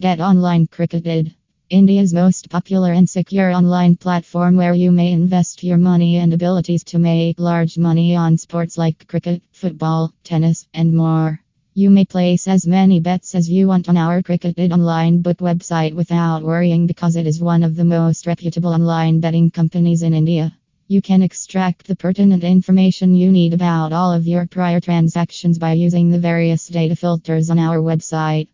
Get Online Cricket Id. India's most popular and secure online platform where you may invest your money and abilities to make large money on sports like cricket, football, tennis, and more. You may place as many bets as you want on our Cricket ID online book website without worrying because it is one of the most reputable online betting companies in India. You can extract the pertinent information you need about all of your prior transactions by using the various data filters on our website.